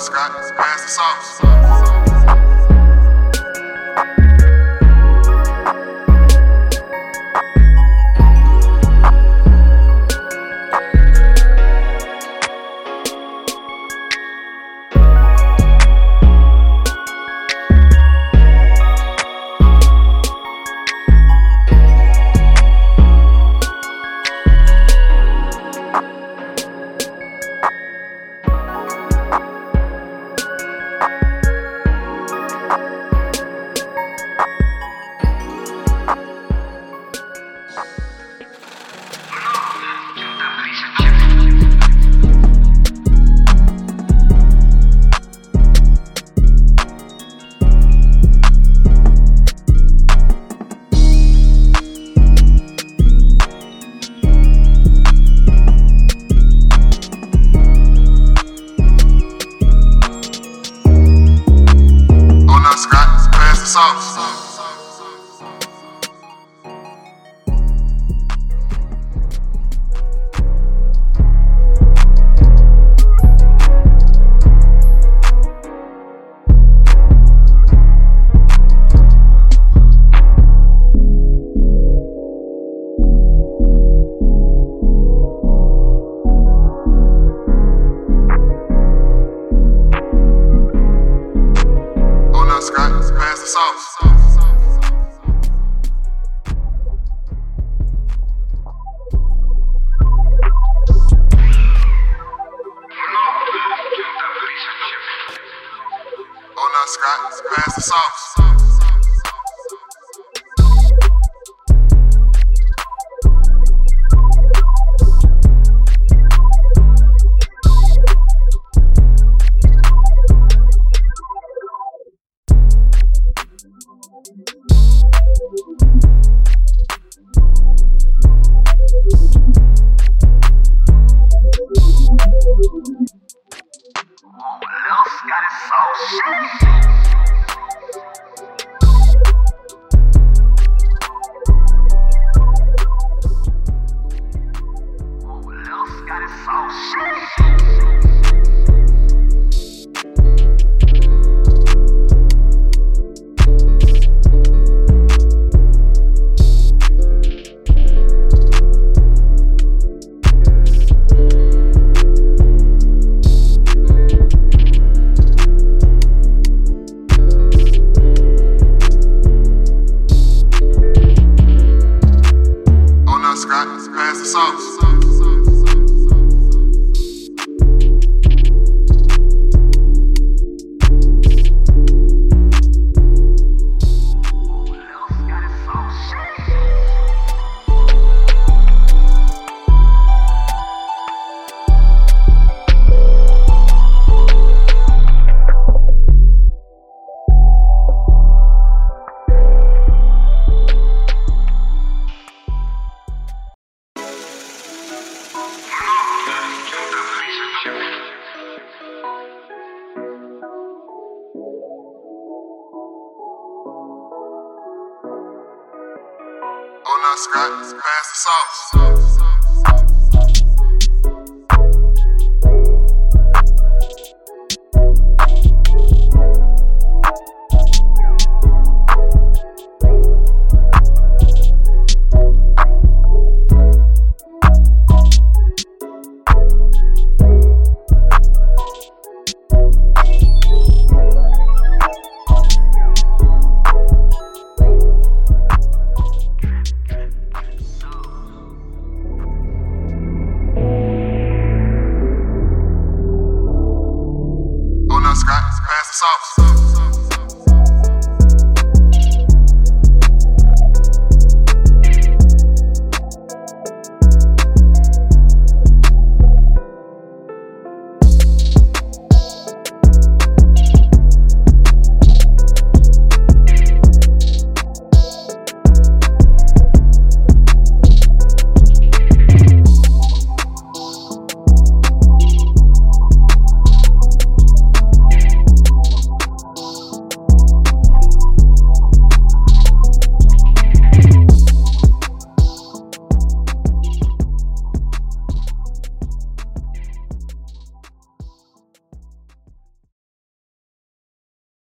Scott, pass the sauce. Scott, sauce. Scott, pass the sauce. Thank you. Scott, pass the sauce. Scott, pass the sauce. No,